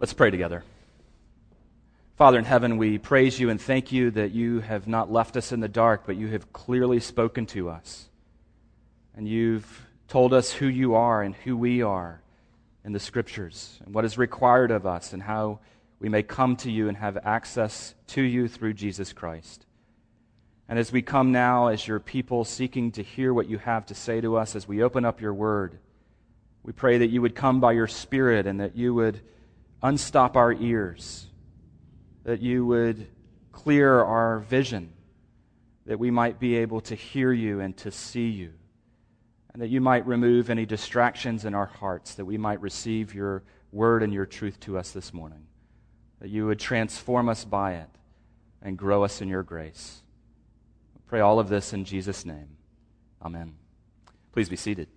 Let's pray together. Father in heaven, we praise you and thank you that you have not left us in the dark, but you have clearly spoken to us. And you've told us who you are and who we are in the scriptures, and what is required of us, and how we may come to you and have access to you through Jesus Christ. And as we come now as your people seeking to hear what you have to say to us, as we open up your word, we pray that you would come by your Spirit and that you would unstop our ears, that you would clear our vision, that we might be able to hear you and to see you, and that you might remove any distractions in our hearts, that we might receive your word and your truth to us this morning, that you would transform us by it and grow us in your grace. We pray all of this in Jesus' name. Amen. Please be seated.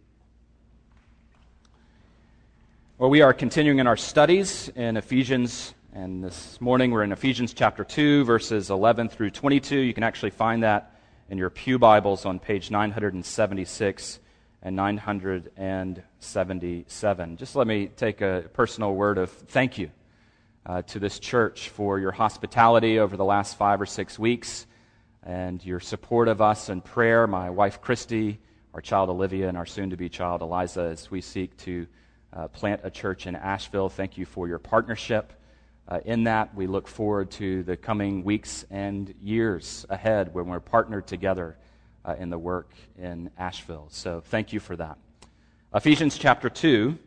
Well, we are continuing in our studies in Ephesians, and this morning we're in Ephesians chapter 2, verses 11 through 22. You can actually find that in your Pew Bibles on page 976 and 977. Just let me take a personal word of thank you uh, to this church for your hospitality over the last five or six weeks and your support of us in prayer. My wife, Christy, our child, Olivia, and our soon to be child, Eliza, as we seek to uh, plant a church in Asheville. Thank you for your partnership uh, in that. We look forward to the coming weeks and years ahead when we're partnered together uh, in the work in Asheville. So thank you for that. Ephesians chapter 2,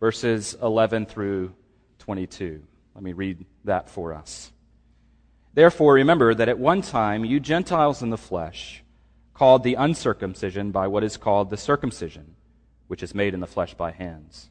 verses 11 through 22. Let me read that for us. Therefore, remember that at one time you Gentiles in the flesh, called the uncircumcision by what is called the circumcision, which is made in the flesh by hands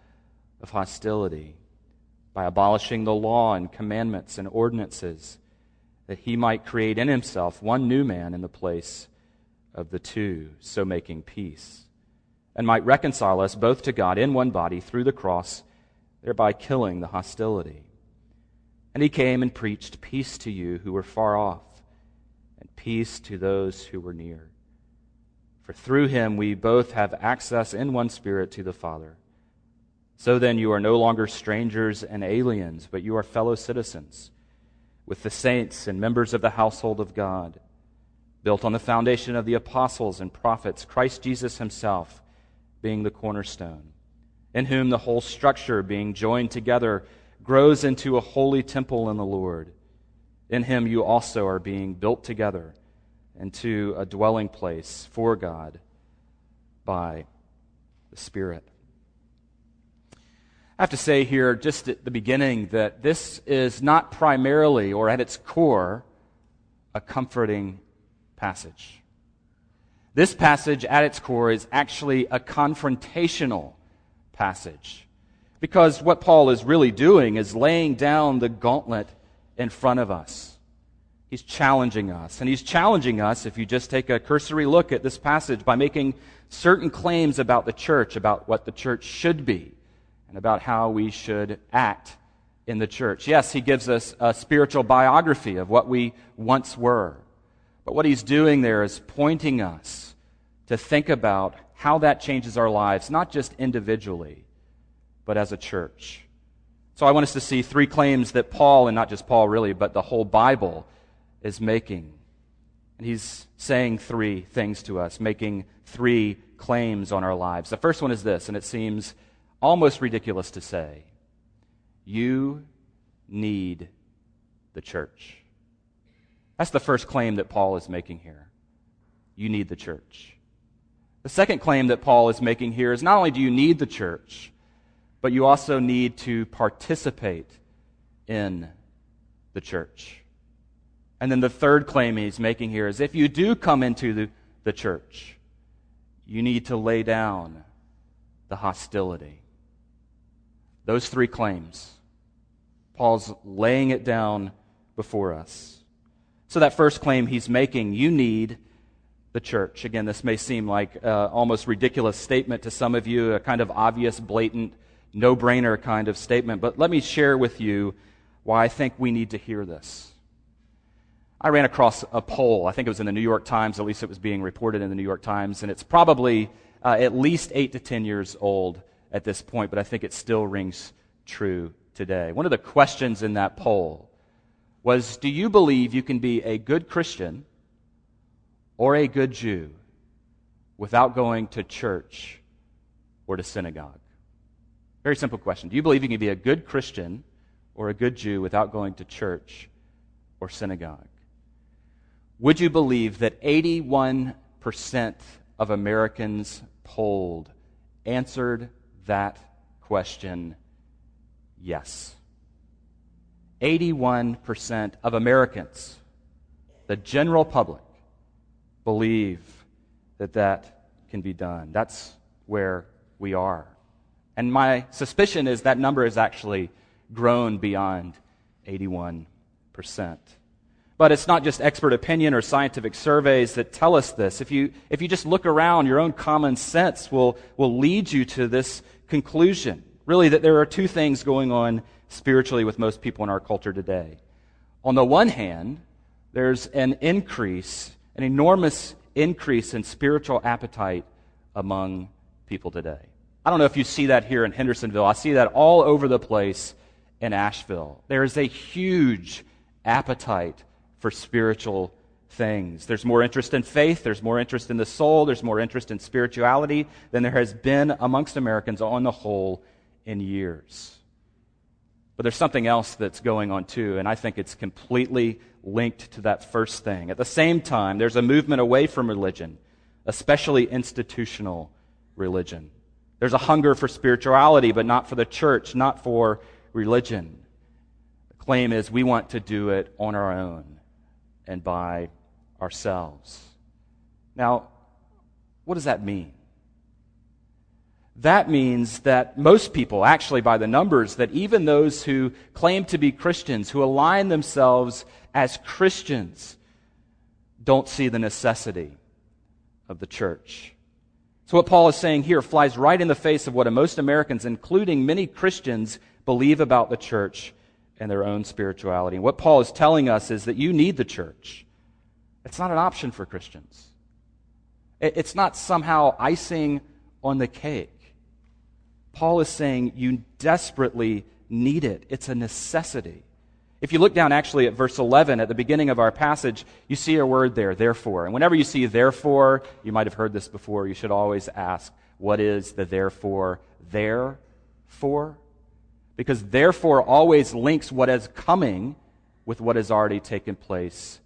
of hostility by abolishing the law and commandments and ordinances, that he might create in himself one new man in the place of the two, so making peace, and might reconcile us both to God in one body through the cross, thereby killing the hostility. And he came and preached peace to you who were far off, and peace to those who were near. For through him we both have access in one spirit to the Father. So then, you are no longer strangers and aliens, but you are fellow citizens with the saints and members of the household of God, built on the foundation of the apostles and prophets, Christ Jesus himself being the cornerstone, in whom the whole structure, being joined together, grows into a holy temple in the Lord. In him you also are being built together into a dwelling place for God by the Spirit. I have to say here, just at the beginning, that this is not primarily or at its core a comforting passage. This passage at its core is actually a confrontational passage. Because what Paul is really doing is laying down the gauntlet in front of us. He's challenging us. And he's challenging us, if you just take a cursory look at this passage, by making certain claims about the church, about what the church should be and about how we should act in the church. Yes, he gives us a spiritual biography of what we once were. But what he's doing there is pointing us to think about how that changes our lives, not just individually, but as a church. So I want us to see three claims that Paul, and not just Paul really, but the whole Bible is making. And he's saying three things to us, making three claims on our lives. The first one is this, and it seems almost ridiculous to say. You need the church. That's the first claim that Paul is making here. You need the church. The second claim that Paul is making here is not only do you need the church, but you also need to participate in the church. And then the third claim he's making here is if you do come into the, the church, you need to lay down the hostility. Those three claims Paul's laying it down before us. So, that first claim he's making, you need the church. Again, this may seem like an almost ridiculous statement to some of you, a kind of obvious, blatant, no brainer kind of statement, but let me share with you why I think we need to hear this. I ran across a poll. I think it was in the New York Times, at least it was being reported in the New York Times, and it's probably uh, at least eight to ten years old at this point, but I think it still rings true today. One of the questions in that poll was Do you believe you can be a good Christian or a good Jew without going to church or to synagogue? Very simple question. Do you believe you can be a good Christian or a good Jew without going to church or synagogue? Would you believe that 81% of Americans polled answered that question yes? 81% of Americans, the general public, believe that that can be done. That's where we are. And my suspicion is that number has actually grown beyond 81%. But it's not just expert opinion or scientific surveys that tell us this. If you, if you just look around, your own common sense will, will lead you to this conclusion. Really, that there are two things going on spiritually with most people in our culture today. On the one hand, there's an increase, an enormous increase in spiritual appetite among people today. I don't know if you see that here in Hendersonville. I see that all over the place in Asheville. There is a huge appetite for spiritual things. There's more interest in faith, there's more interest in the soul, there's more interest in spirituality than there has been amongst Americans on the whole in years. But there's something else that's going on too, and I think it's completely linked to that first thing. At the same time, there's a movement away from religion, especially institutional religion. There's a hunger for spirituality, but not for the church, not for religion. The claim is we want to do it on our own and by ourselves. Now, what does that mean? That means that most people, actually by the numbers, that even those who claim to be Christians, who align themselves as Christians, don't see the necessity of the church. So, what Paul is saying here flies right in the face of what most Americans, including many Christians, believe about the church and their own spirituality. And what Paul is telling us is that you need the church. It's not an option for Christians, it's not somehow icing on the cake. Paul is saying you desperately need it, it's a necessity. If you look down actually at verse 11 at the beginning of our passage, you see a word there, therefore. And whenever you see therefore, you might have heard this before, you should always ask, what is the therefore there for? Because therefore always links what is coming with what has already taken place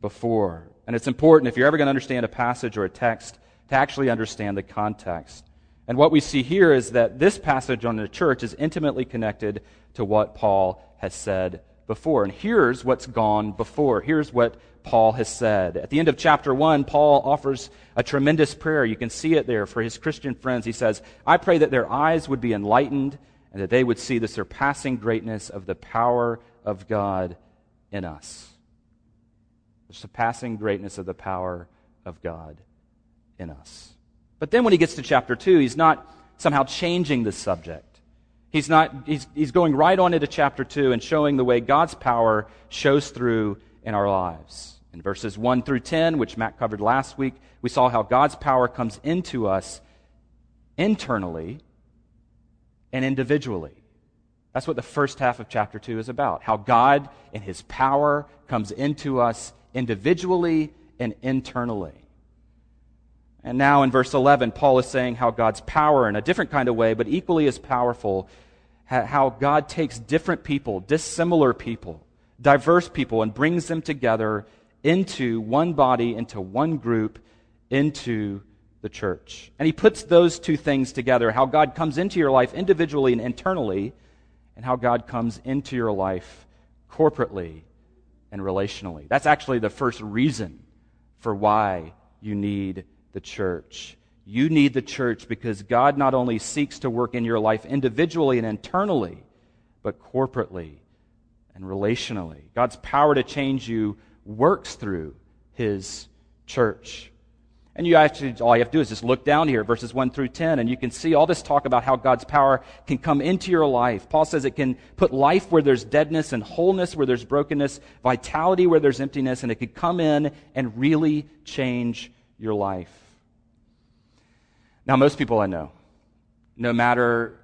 before. And it's important, if you're ever going to understand a passage or a text, to actually understand the context. And what we see here is that this passage on the church is intimately connected to what Paul has said before. And here's what's gone before. Here's what Paul has said. At the end of chapter 1, Paul offers a tremendous prayer. You can see it there for his Christian friends. He says, I pray that their eyes would be enlightened and that they would see the surpassing greatness of the power of God in us. The surpassing greatness of the power of God in us. But then when he gets to chapter 2, he's not somehow changing the subject. He's, not, he's, he's going right on into chapter 2 and showing the way God's power shows through in our lives. In verses 1 through 10, which Matt covered last week, we saw how God's power comes into us internally and individually. That's what the first half of chapter 2 is about. How God, in His power, comes into us individually and internally. And now in verse 11, Paul is saying how God's power, in a different kind of way, but equally as powerful, how God takes different people, dissimilar people, diverse people, and brings them together into one body, into one group, into the church. And he puts those two things together how God comes into your life individually and internally, and how God comes into your life corporately and relationally. That's actually the first reason for why you need the church. You need the church because God not only seeks to work in your life individually and internally, but corporately and relationally. God's power to change you works through his church. And you actually, all you have to do is just look down here, verses 1 through 10, and you can see all this talk about how God's power can come into your life. Paul says it can put life where there's deadness and wholeness where there's brokenness, vitality where there's emptiness, and it could come in and really change your life. Now, most people I know, no matter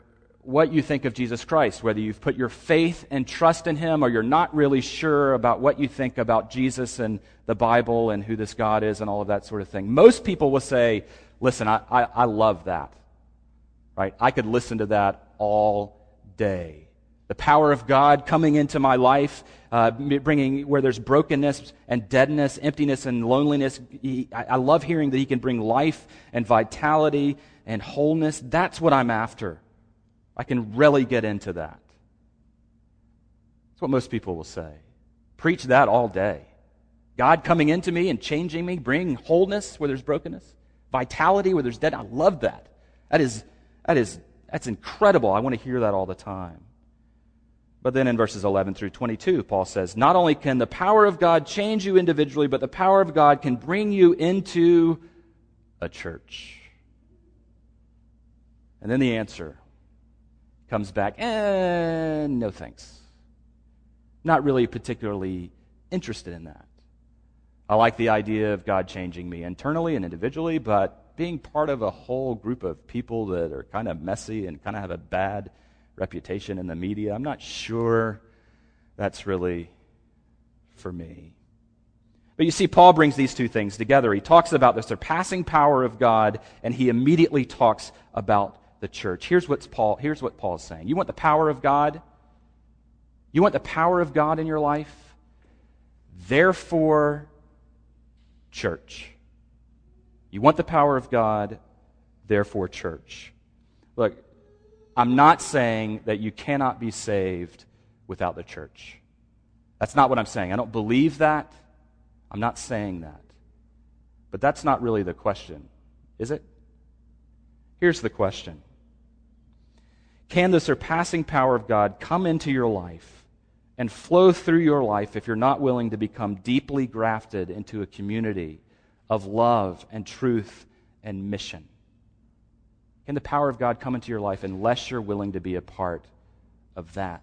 what you think of Jesus Christ, whether you've put your faith and trust in him or you're not really sure about what you think about Jesus and the Bible and who this God is and all of that sort of thing. Most people will say, listen, I, I, I love that. Right? I could listen to that all day. The power of God coming into my life, uh, bringing where there's brokenness and deadness, emptiness and loneliness. He, I, I love hearing that He can bring life and vitality and wholeness. That's what I'm after. I can really get into that. That's what most people will say. Preach that all day. God coming into me and changing me, bringing wholeness where there's brokenness, vitality where there's dead. I love that. That is, that is, that's incredible. I want to hear that all the time. But then in verses 11 through 22, Paul says, Not only can the power of God change you individually, but the power of God can bring you into a church. And then the answer comes back, eh, no thanks. Not really particularly interested in that. I like the idea of God changing me internally and individually, but being part of a whole group of people that are kind of messy and kind of have a bad reputation in the media, I'm not sure that's really for me. But you see, Paul brings these two things together. He talks about the surpassing power of God, and he immediately talks about the church. Here's, what's Paul, here's what Paul's saying. You want the power of God? You want the power of God in your life? Therefore, church. You want the power of God, therefore, church. Look, I'm not saying that you cannot be saved without the church. That's not what I'm saying. I don't believe that. I'm not saying that. But that's not really the question, is it? Here's the question Can the surpassing power of God come into your life and flow through your life if you're not willing to become deeply grafted into a community of love and truth and mission? Can the power of God come into your life unless you're willing to be a part of that?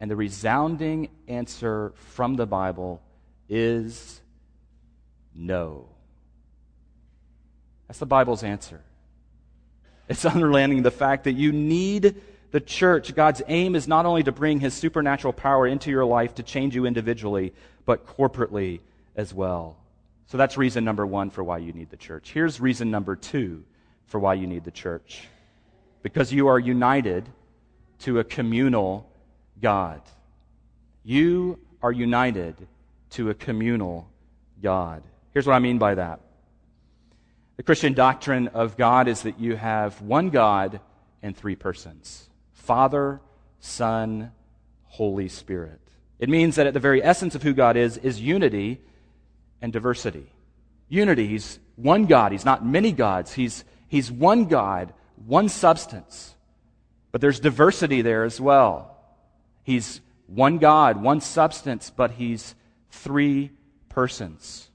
And the resounding answer from the Bible is no. That's the Bible's answer. It's underlining the fact that you need the church. God's aim is not only to bring his supernatural power into your life to change you individually, but corporately as well. So that's reason number one for why you need the church. Here's reason number two for why you need the church because you are united to a communal God. You are united to a communal God. Here's what I mean by that the Christian doctrine of God is that you have one God and three persons Father, Son, Holy Spirit. It means that at the very essence of who God is, is unity and diversity. Unity, He's one God, He's not many gods, He's, he's one God, one substance. But there's diversity there as well. He's one God, one substance, but He's three persons.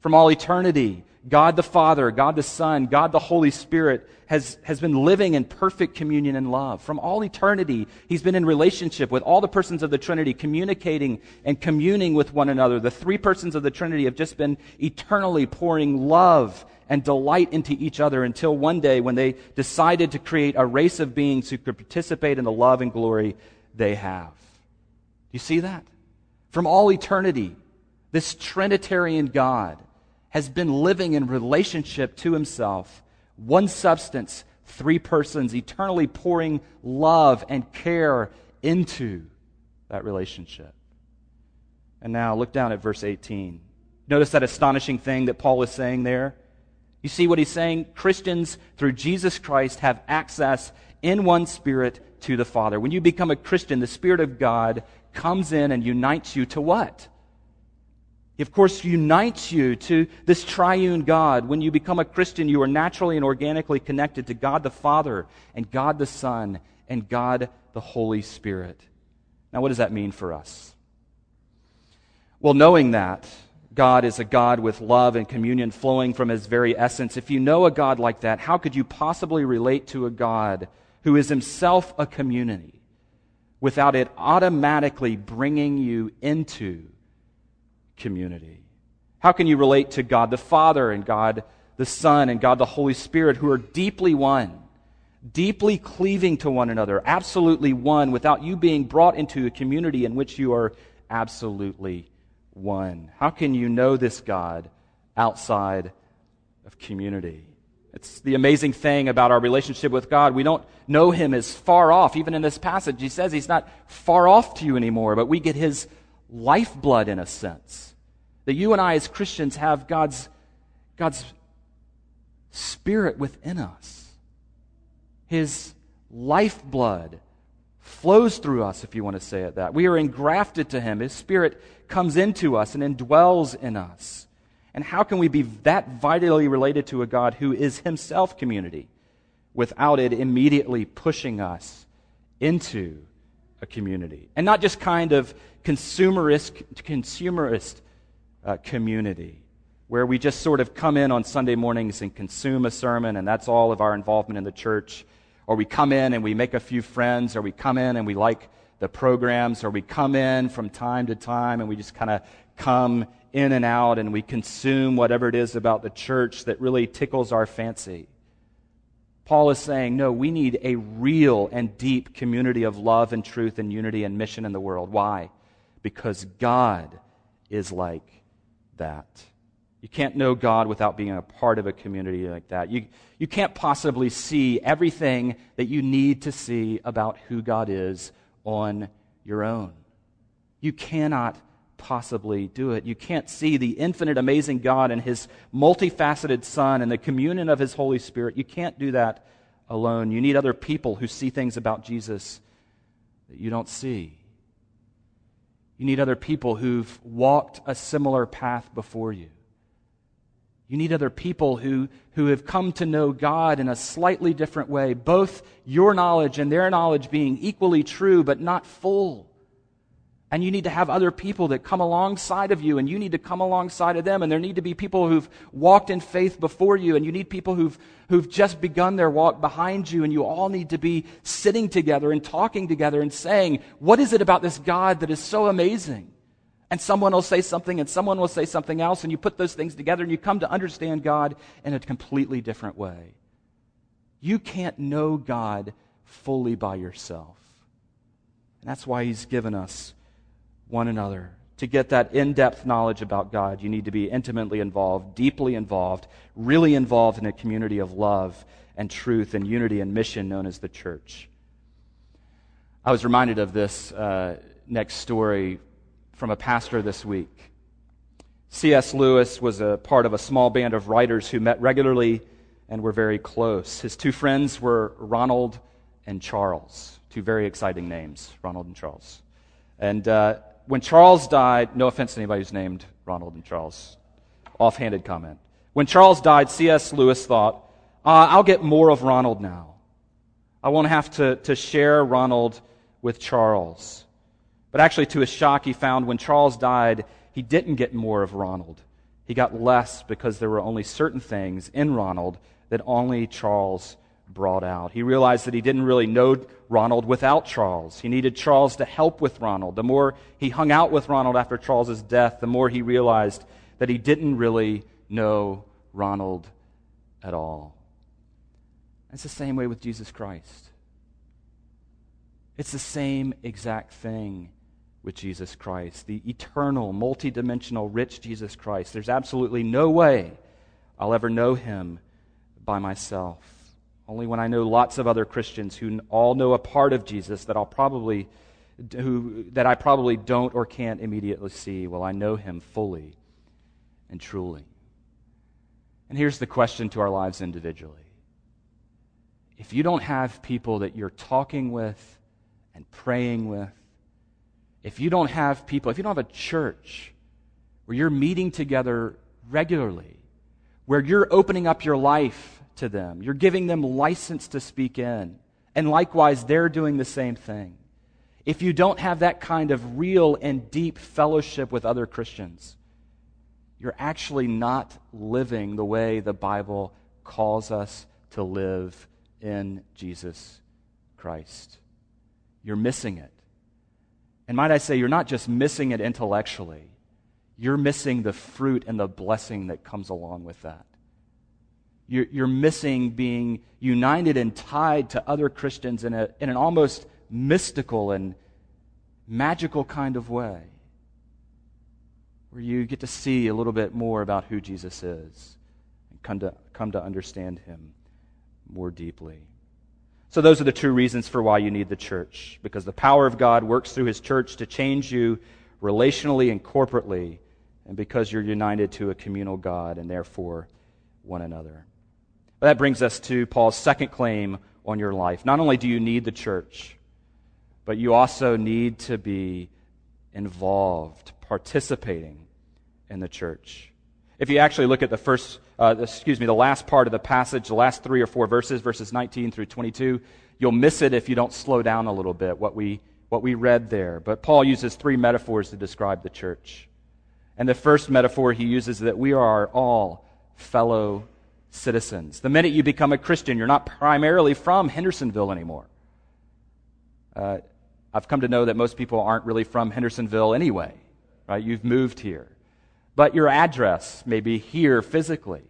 From all eternity, God the Father, God the Son, God the Holy Spirit has, has been living in perfect communion and love. From all eternity, He's been in relationship with all the persons of the Trinity, communicating and communing with one another. The three persons of the Trinity have just been eternally pouring love and delight into each other until one day when they decided to create a race of beings who could participate in the love and glory they have. Do you see that? From all eternity, this Trinitarian God has been living in relationship to himself, one substance, three persons, eternally pouring love and care into that relationship. And now look down at verse 18. Notice that astonishing thing that Paul is saying there. You see what he's saying? Christians, through Jesus Christ, have access in one spirit to the Father. When you become a Christian, the Spirit of God comes in and unites you to what? He, of course, unites you to this triune God. When you become a Christian, you are naturally and organically connected to God the Father and God the Son and God the Holy Spirit. Now, what does that mean for us? Well, knowing that God is a God with love and communion flowing from his very essence, if you know a God like that, how could you possibly relate to a God who is himself a community without it automatically bringing you into community? How can you relate to God the Father and God the Son and God the Holy Spirit who are deeply one? deeply cleaving to one another, absolutely one, without you being brought into a community in which you are absolutely one. How can you know this God outside of community? It's the amazing thing about our relationship with God. We don't know Him as far off. Even in this passage, He says He's not far off to you anymore, but we get His lifeblood in a sense. That you and I, as Christians, have God's, God's Spirit within us. His lifeblood flows through us, if you want to say it that. We are engrafted to Him. His Spirit comes into us and indwells in us. And how can we be that vitally related to a God who is Himself community without it immediately pushing us into a community? And not just kind of consumerist, consumerist uh, community where we just sort of come in on Sunday mornings and consume a sermon and that's all of our involvement in the church or we come in and we make a few friends, or we come in and we like the programs, or we come in from time to time and we just kind of come in and out and we consume whatever it is about the church that really tickles our fancy. Paul is saying, no, we need a real and deep community of love and truth and unity and mission in the world. Why? Because God is like that. You can't know God without being a part of a community like that. You, you can't possibly see everything that you need to see about who God is on your own. You cannot possibly do it. You can't see the infinite, amazing God and His multifaceted Son and the communion of His Holy Spirit. You can't do that alone. You need other people who see things about Jesus that you don't see. You need other people who've walked a similar path before you. You need other people who, who have come to know God in a slightly different way, both your knowledge and their knowledge being equally true, but not full. And you need to have other people that come alongside of you, and you need to come alongside of them. And there need to be people who've walked in faith before you, and you need people who've, who've just begun their walk behind you, and you all need to be sitting together and talking together and saying, What is it about this God that is so amazing? And someone will say something and someone will say something else, and you put those things together and you come to understand God in a completely different way. You can't know God fully by yourself. And that's why He's given us one another. To get that in depth knowledge about God, you need to be intimately involved, deeply involved, really involved in a community of love and truth and unity and mission known as the church. I was reminded of this uh, next story from a pastor this week. C.S. Lewis was a part of a small band of writers who met regularly and were very close. His two friends were Ronald and Charles, two very exciting names, Ronald and Charles. And uh, when Charles died, no offense to anybody who's named Ronald and Charles, offhanded comment. When Charles died, C.S. Lewis thought, uh, I'll get more of Ronald now. I won't have to, to share Ronald with Charles. But actually, to his shock, he found when Charles died, he didn't get more of Ronald. He got less because there were only certain things in Ronald that only Charles brought out. He realized that he didn't really know Ronald without Charles. He needed Charles to help with Ronald. The more he hung out with Ronald after Charles's death, the more he realized that he didn't really know Ronald at all. It's the same way with Jesus Christ. It's the same exact thing with Jesus Christ, the eternal, multidimensional, rich Jesus Christ. There's absolutely no way I'll ever know him by myself. Only when I know lots of other Christians who all know a part of Jesus that I'll probably who that I probably don't or can't immediately see will I know him fully and truly. And here's the question to our lives individually. If you don't have people that you're talking with and praying with if you don't have people, if you don't have a church where you're meeting together regularly, where you're opening up your life to them, you're giving them license to speak in, and likewise, they're doing the same thing. if you don't have that kind of real and deep fellowship with other Christians, you're actually not living the way the Bible calls us to live in Jesus Christ. You're missing it. And might I say, you're not just missing it intellectually, you're missing the fruit and the blessing that comes along with that. You're, you're missing being united and tied to other Christians in, a, in an almost mystical and magical kind of way, where you get to see a little bit more about who Jesus is and come to, come to understand him more deeply. So, those are the two reasons for why you need the church because the power of God works through his church to change you relationally and corporately, and because you're united to a communal God and therefore one another. But that brings us to Paul's second claim on your life. Not only do you need the church, but you also need to be involved, participating in the church. If you actually look at the first, uh, excuse me, the last part of the passage, the last three or four verses, verses 19 through 22, you'll miss it if you don't slow down a little bit, what we, what we read there. But Paul uses three metaphors to describe the church. And the first metaphor he uses is that we are all fellow citizens. The minute you become a Christian, you're not primarily from Hendersonville anymore. Uh, I've come to know that most people aren't really from Hendersonville anyway, right? You've moved here. But your address may be here physically.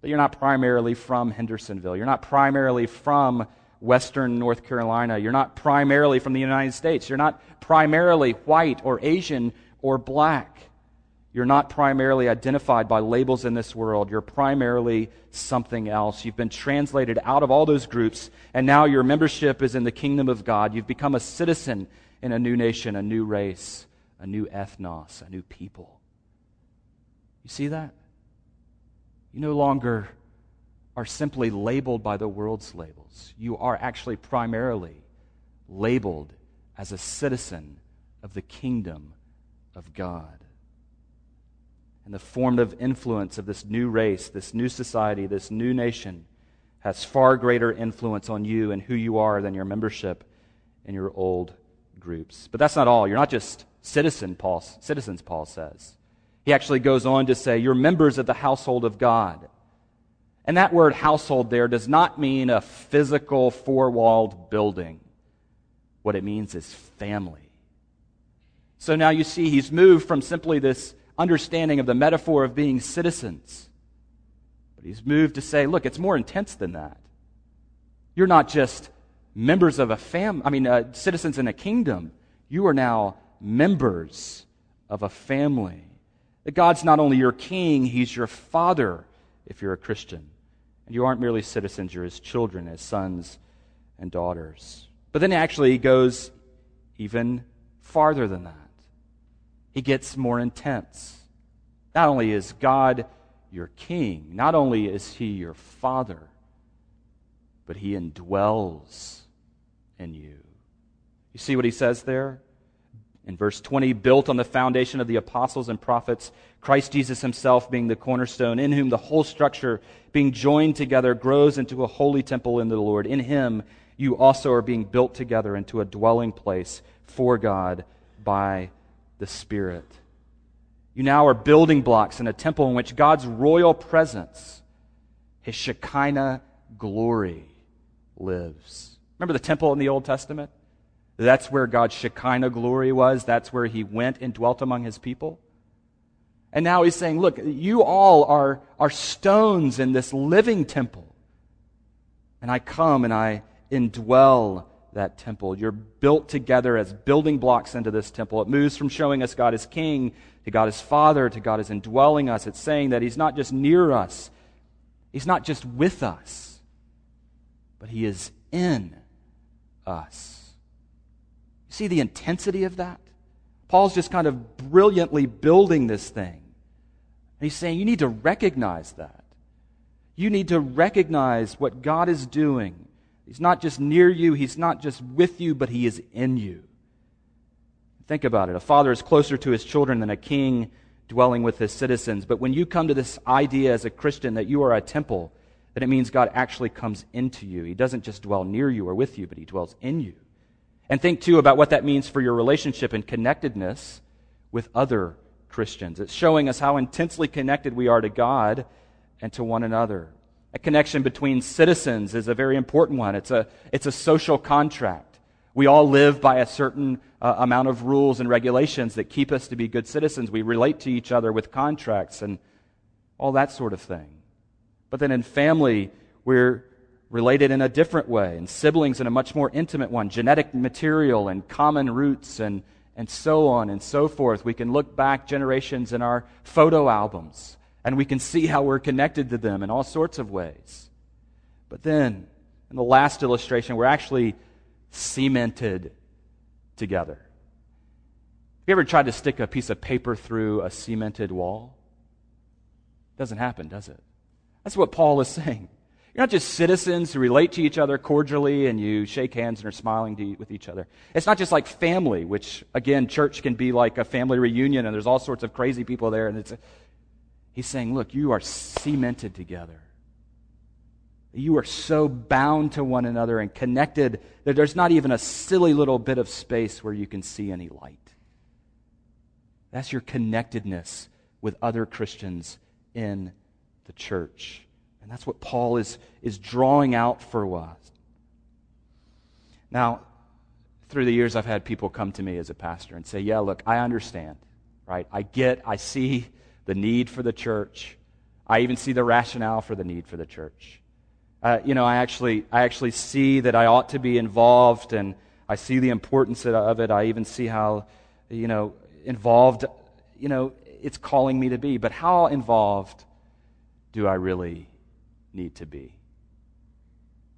But you're not primarily from Hendersonville. You're not primarily from Western North Carolina. You're not primarily from the United States. You're not primarily white or Asian or black. You're not primarily identified by labels in this world. You're primarily something else. You've been translated out of all those groups, and now your membership is in the kingdom of God. You've become a citizen in a new nation, a new race, a new ethnos, a new people. You see that? You no longer are simply labeled by the world's labels. You are actually primarily labeled as a citizen of the kingdom of God and the formative influence of this new race, this new society, this new nation has far greater influence on you and who you are than your membership in your old groups. But that's not all. You're not just citizen, Paul, citizens, Paul says. He actually goes on to say, You're members of the household of God. And that word household there does not mean a physical four walled building. What it means is family. So now you see, he's moved from simply this understanding of the metaphor of being citizens. But he's moved to say, look, it's more intense than that. You're not just members of a family, I mean, uh, citizens in a kingdom. You are now members of a family. That God's not only your king, he's your father if you're a Christian. And you aren't merely citizens, you're his children, his sons and daughters. But then actually he goes even farther than that he gets more intense. Not only is God your king, not only is he your father, but he indwells in you. You see what he says there? In verse 20, built on the foundation of the apostles and prophets, Christ Jesus himself being the cornerstone, in whom the whole structure, being joined together, grows into a holy temple in the Lord. In him, you also are being built together into a dwelling place for God by the Spirit. You now are building blocks in a temple in which God's royal presence, his Shekinah glory, lives. Remember the temple in the Old Testament? That's where God's Shekinah glory was. That's where he went and dwelt among his people. And now he's saying, look, you all are, are stones in this living temple. And I come and I indwell that temple. You're built together as building blocks into this temple. It moves from showing us God as King to God as Father to God as indwelling us. It's saying that He's not just near us, He's not just with us, but He is in us. You see the intensity of that? Paul's just kind of brilliantly building this thing. And he's saying you need to recognize that. You need to recognize what God is doing He's not just near you, He's not just with you, but He is in you. Think about it. A father is closer to his children than a king dwelling with his citizens. But when you come to this idea as a Christian that you are a temple, that it means God actually comes into you. He doesn't just dwell near you or with you, but He dwells in you. And think too about what that means for your relationship and connectedness with other Christians. It's showing us how intensely connected we are to God and to one another. A connection between citizens is a very important one. It's a, it's a social contract. We all live by a certain uh, amount of rules and regulations that keep us to be good citizens. We relate to each other with contracts and all that sort of thing. But then in family, we're related in a different way, and siblings in a much more intimate one, genetic material and common roots and, and so on and so forth. We can look back generations in our photo albums and we can see how we're connected to them in all sorts of ways. But then, in the last illustration, we're actually cemented together. Have you ever tried to stick a piece of paper through a cemented wall? It Doesn't happen, does it? That's what Paul is saying. You're not just citizens who relate to each other cordially and you shake hands and are smiling with each other. It's not just like family, which, again, church can be like a family reunion and there's all sorts of crazy people there. And it's, he's saying, look, you are cemented together. You are so bound to one another and connected that there's not even a silly little bit of space where you can see any light. That's your connectedness with other Christians in the church. And that's what Paul is, is drawing out for us. Now, through the years, I've had people come to me as a pastor and say, Yeah, look, I understand, right? I get, I see the need for the church. I even see the rationale for the need for the church. Uh, you know, I actually, I actually see that I ought to be involved, and I see the importance of it. I even see how, you know, involved, you know, it's calling me to be. But how involved do I really need to be?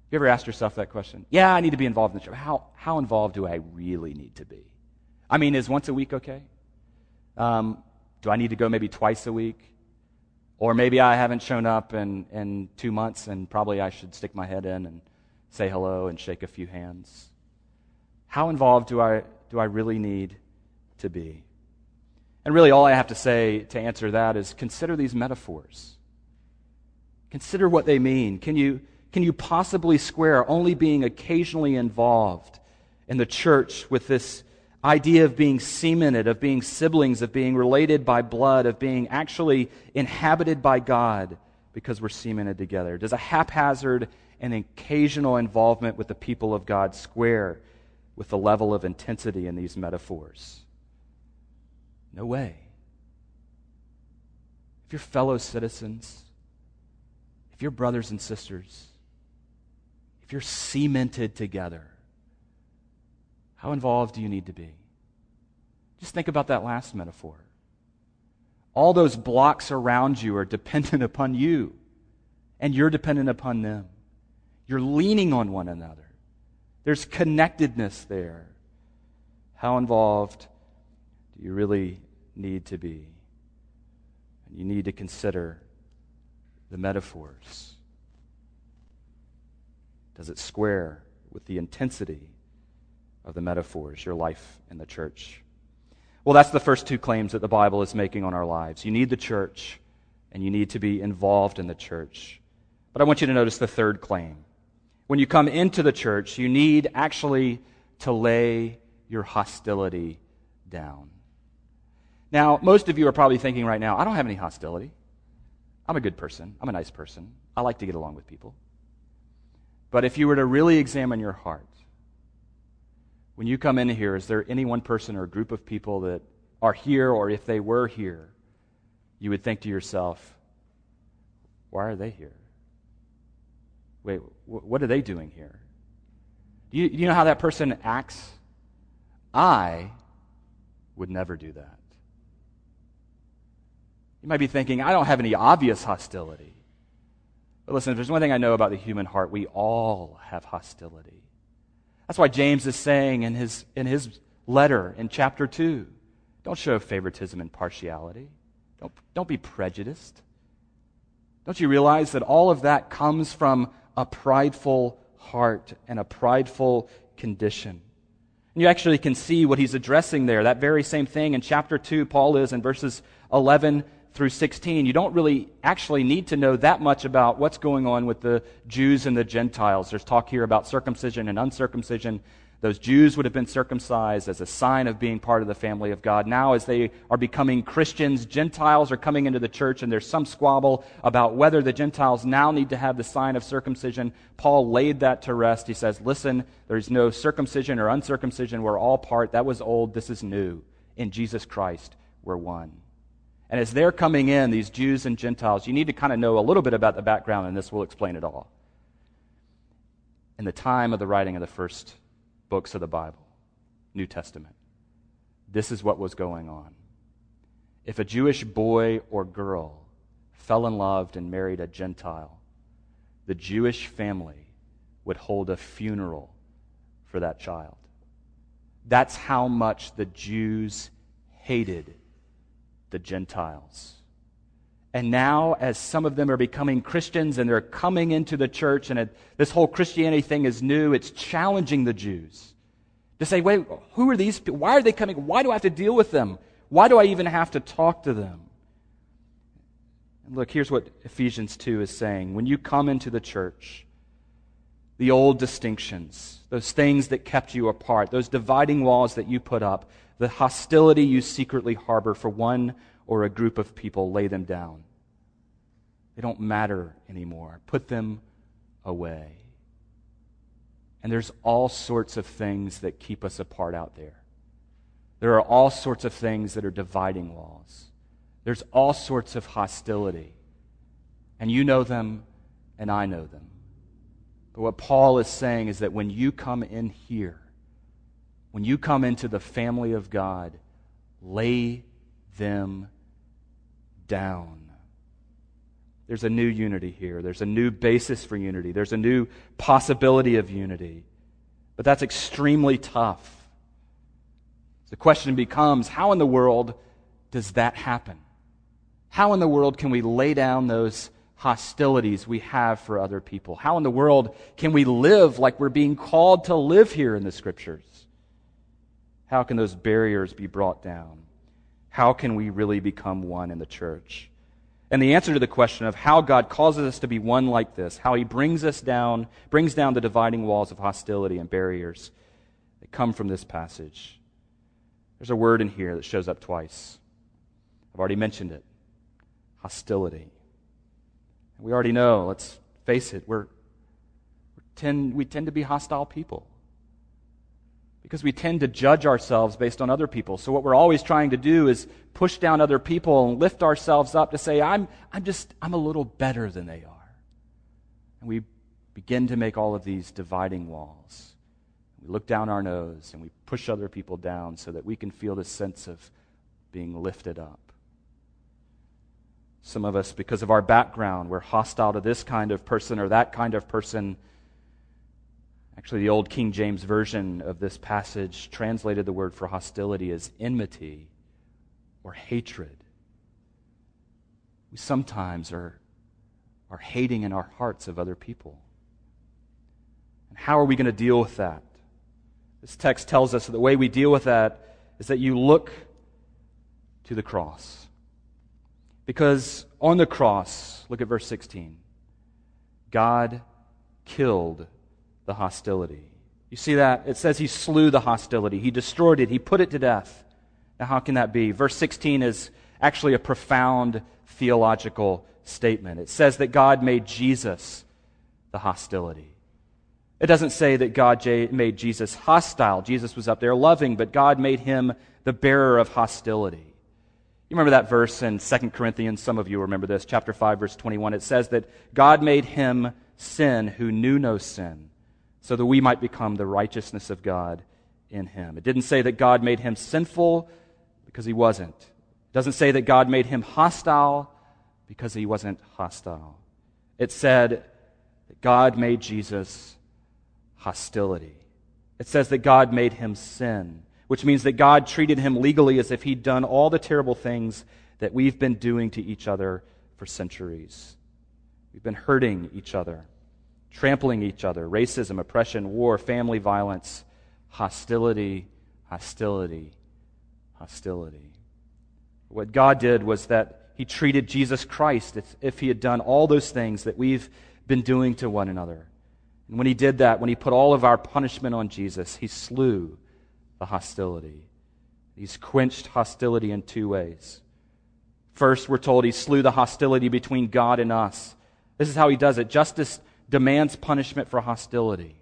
You ever asked yourself that question? Yeah, I need to be involved in the church. How, how involved do I really need to be? I mean, is once a week okay? Um, do I need to go maybe twice a week? Or maybe I haven't shown up in, in two months and probably I should stick my head in and say hello and shake a few hands. How involved do I, do I really need to be? And really, all I have to say to answer that is consider these metaphors. Consider what they mean. Can you, can you possibly square only being occasionally involved in the church with this idea of being cemented, of being siblings, of being related by blood, of being actually inhabited by God because we're cemented together? Does a haphazard and occasional involvement with the people of God square with the level of intensity in these metaphors? No way. If you're fellow citizens, if you're brothers and sisters, if you're cemented together, how involved do you need to be? Just think about that last metaphor. All those blocks around you are dependent upon you, and you're dependent upon them. You're leaning on one another. There's connectedness there. How involved do you really need to be? And you need to consider the metaphors. Does it square with the intensity of the metaphors, your life in the church? Well, that's the first two claims that the Bible is making on our lives. You need the church, and you need to be involved in the church. But I want you to notice the third claim. When you come into the church, you need actually to lay your hostility down. Now, most of you are probably thinking right now, I don't have any hostility. I'm a good person. I'm a nice person. I like to get along with people. But if you were to really examine your heart, when you come in here, is there any one person or group of people that are here, or if they were here, you would think to yourself, why are they here? Wait, what are they doing here? Do you, do you know how that person acts? I would never do that. You might be thinking, I don't have any obvious hostility. But listen, if there's one thing I know about the human heart, we all have hostility. That's why James is saying in his, in his letter in chapter 2 don't show favoritism and partiality, don't, don't be prejudiced. Don't you realize that all of that comes from a prideful heart and a prideful condition? And you actually can see what he's addressing there. That very same thing in chapter 2, Paul is in verses 11 through 16, you don't really actually need to know that much about what's going on with the Jews and the Gentiles. There's talk here about circumcision and uncircumcision. Those Jews would have been circumcised as a sign of being part of the family of God. Now, as they are becoming Christians, Gentiles are coming into the church, and there's some squabble about whether the Gentiles now need to have the sign of circumcision. Paul laid that to rest. He says, Listen, there's no circumcision or uncircumcision. We're all part. That was old. This is new. In Jesus Christ, we're one. And as they're coming in, these Jews and Gentiles, you need to kind of know a little bit about the background, and this will explain it all. In the time of the writing of the first books of the Bible, New Testament. This is what was going on. If a Jewish boy or girl fell in love and married a Gentile, the Jewish family would hold a funeral for that child. That's how much the Jews hated the Gentiles. And now, as some of them are becoming Christians and they're coming into the church, and it, this whole Christianity thing is new, it's challenging the Jews to say, wait, who are these people? Why are they coming? Why do I have to deal with them? Why do I even have to talk to them? And look, here's what Ephesians 2 is saying. When you come into the church, the old distinctions, those things that kept you apart, those dividing walls that you put up, the hostility you secretly harbor for one or a group of people, lay them down. They don't matter anymore. Put them away. And there's all sorts of things that keep us apart out there. There are all sorts of things that are dividing walls. There's all sorts of hostility. And you know them, and I know them. But what Paul is saying is that when you come in here, when you come into the family of God, lay them down. There's a new unity here. There's a new basis for unity. There's a new possibility of unity. But that's extremely tough. The question becomes how in the world does that happen? How in the world can we lay down those hostilities we have for other people? How in the world can we live like we're being called to live here in the scriptures? How can those barriers be brought down? How can we really become one in the church? And the answer to the question of how God causes us to be one like this, how he brings us down, brings down the dividing walls of hostility and barriers that come from this passage. There's a word in here that shows up twice. I've already mentioned it. Hostility. We already know, let's face it, we're, we tend, we tend to be hostile people because we tend to judge ourselves based on other people. So what we're always trying to do is push down other people and lift ourselves up to say, I'm, I'm just, I'm a little better than they are. And we begin to make all of these dividing walls. We look down our nose and we push other people down so that we can feel this sense of being lifted up. Some of us, because of our background, we're hostile to this kind of person or that kind of person Actually, the old King James Version of this passage translated the word for hostility as enmity or hatred. We sometimes are, are hating in our hearts of other people. And how are we going to deal with that? This text tells us that the way we deal with that is that you look to the cross. Because on the cross, look at verse 16, God killed the hostility. You see that? It says he slew the hostility, he destroyed it, he put it to death. Now, how can that be? Verse 16 is actually a profound theological statement. It says that God made Jesus the hostility. It doesn't say that God made Jesus hostile. Jesus was up there loving, but God made him the bearer of hostility. You remember that verse in 2 Corinthians? Some of you remember this, chapter 5, verse 21. It says that God made him sin who knew no sin so that we might become the righteousness of God in him. It didn't say that God made him sinful because he wasn't. It doesn't say that God made him hostile because he wasn't hostile. It said that God made Jesus hostility. It says that God made him sin, which means that God treated him legally as if he'd done all the terrible things that we've been doing to each other for centuries. We've been hurting each other trampling each other, racism, oppression, war, family violence, hostility, hostility, hostility. What God did was that He treated Jesus Christ as if He had done all those things that we've been doing to one another. And when he did that, when he put all of our punishment on Jesus, he slew the hostility. He's quenched hostility in two ways. First, we're told he slew the hostility between God and us. This is how he does it. Justice demands punishment for hostility,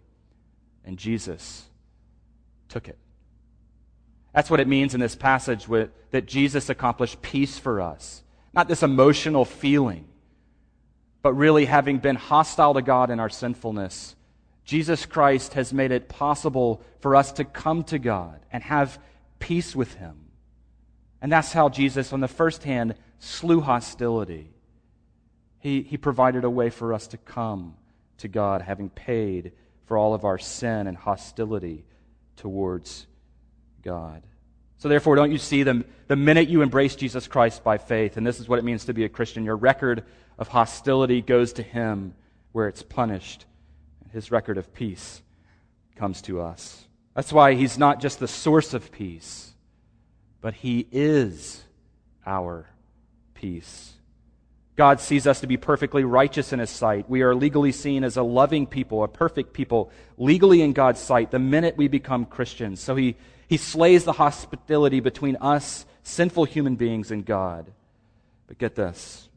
and Jesus took it. That's what it means in this passage with, that Jesus accomplished peace for us. Not this emotional feeling, but really having been hostile to God in our sinfulness. Jesus Christ has made it possible for us to come to God and have peace with Him. And that's how Jesus, on the first hand, slew hostility. He, he provided a way for us to come to God, having paid for all of our sin and hostility towards God. So, therefore, don't you see the, the minute you embrace Jesus Christ by faith, and this is what it means to be a Christian, your record of hostility goes to Him where it's punished, and His record of peace comes to us. That's why He's not just the source of peace, but He is our peace. God sees us to be perfectly righteous in His sight. We are legally seen as a loving people, a perfect people, legally in God's sight the minute we become Christians. So He, he slays the hostility between us, sinful human beings, and God. But get this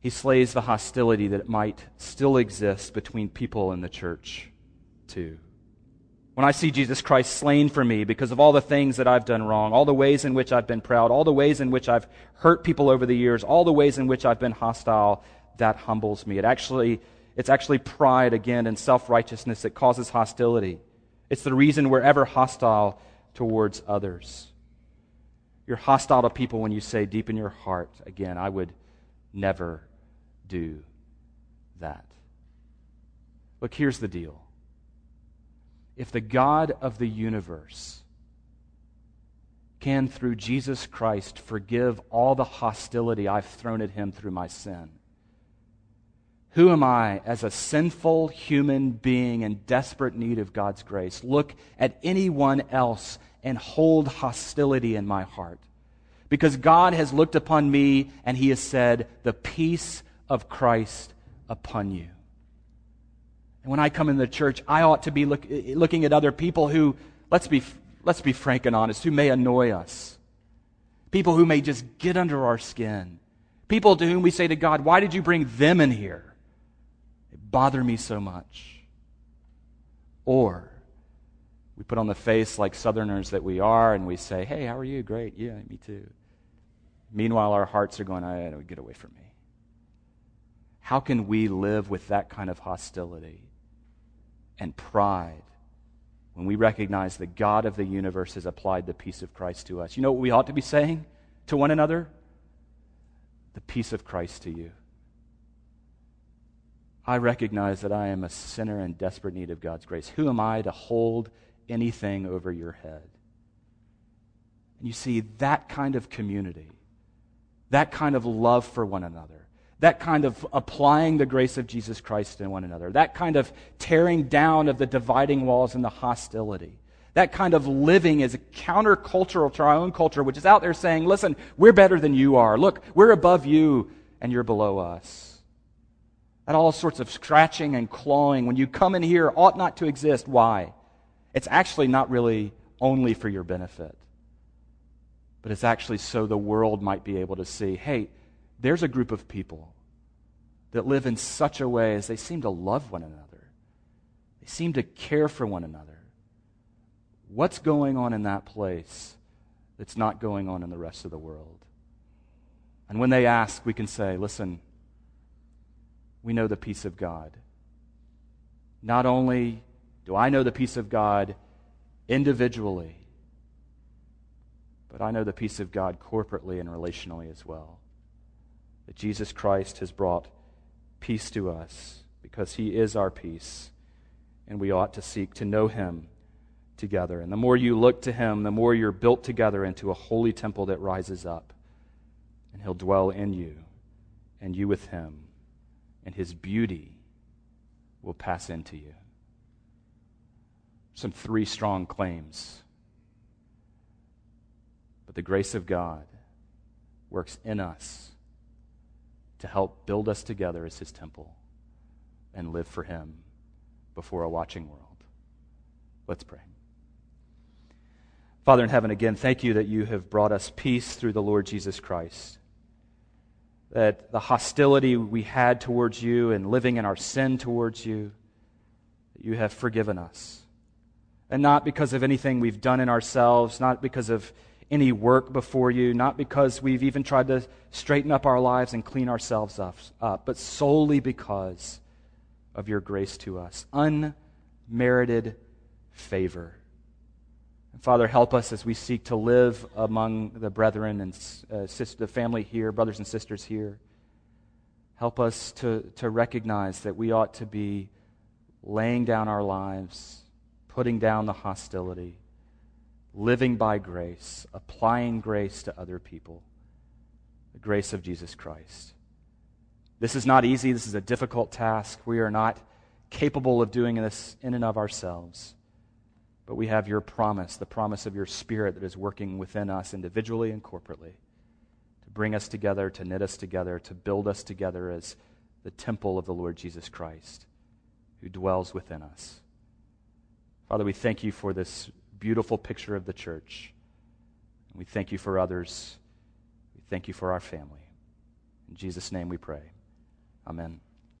He slays the hostility that might still exist between people in the church, too when I see Jesus Christ slain for me because of all the things that I've done wrong, all the ways in which I've been proud, all the ways in which I've hurt people over the years, all the ways in which I've been hostile, that humbles me. It actually, it's actually pride again and self-righteousness that causes hostility. It's the reason we're ever hostile towards others. You're hostile to people when you say deep in your heart, again, I would never do that. Look, here's the deal if the God of the universe can, through Jesus Christ, forgive all the hostility I've thrown at him through my sin, who am I, as a sinful human being in desperate need of God's grace, look at anyone else and hold hostility in my heart? Because God has looked upon me and he has said, The peace of Christ upon you. And when I come into the church, I ought to be look, looking at other people who, let's be, let's be frank and honest, who may annoy us. People who may just get under our skin. People to whom we say to God, Why did you bring them in here? They bother me so much. Or we put on the face like Southerners that we are and we say, Hey, how are you? Great. Yeah, me too. Meanwhile, our hearts are going, ah, I, Get away from me. How can we live with that kind of hostility? And pride when we recognize the God of the universe has applied the peace of Christ to us. You know what we ought to be saying to one another? The peace of Christ to you. I recognize that I am a sinner in desperate need of God's grace. Who am I to hold anything over your head? And you see, that kind of community, that kind of love for one another, that kind of applying the grace of Jesus Christ in one another, that kind of tearing down of the dividing walls and the hostility, that kind of living is countercultural to our own culture, which is out there saying, listen, we're better than you are. Look, we're above you and you're below us. That all sorts of scratching and clawing when you come in here ought not to exist. Why? It's actually not really only for your benefit, but it's actually so the world might be able to see, hey, there's a group of people that live in such a way as they seem to love one another, they seem to care for one another. What's going on in that place that's not going on in the rest of the world? And when they ask, we can say, listen, we know the peace of God. Not only do I know the peace of God individually, but I know the peace of God corporately and relationally as well that Jesus Christ has brought peace to us because he is our peace, and we ought to seek to know him together. And the more you look to him, the more you're built together into a holy temple that rises up, and he'll dwell in you, and you with him, and his beauty will pass into you. Some three strong claims. But the grace of God works in us to help build us together as his temple. and live for Him before a watching world. Let's pray. Father in heaven, again, thank you that you have brought us peace through the Lord Jesus Christ. That the hostility we had towards you and living in our sin towards you, that you have forgiven us. And not because of anything we've done in ourselves, not because of any work before you, not because we've even tried to straighten up our lives and clean ourselves up, up but solely because of your grace to us. Unmerited favor. Father, help us as we seek to live among the brethren and uh, sister, the family here, brothers and sisters here. Help us to, to recognize that we ought to be laying down our lives, putting down the hostility, living by grace, applying grace to other people, the grace of Jesus Christ. This is not easy. This is a difficult task. We are not capable of doing this in and of ourselves. But we have your promise, the promise of your Spirit that is working within us individually and corporately to bring us together, to knit us together, to build us together as the temple of the Lord Jesus Christ who dwells within us. Father, we thank you for this beautiful picture of the church. We thank you for others. We thank you for our family. In Jesus' name we pray. Amen.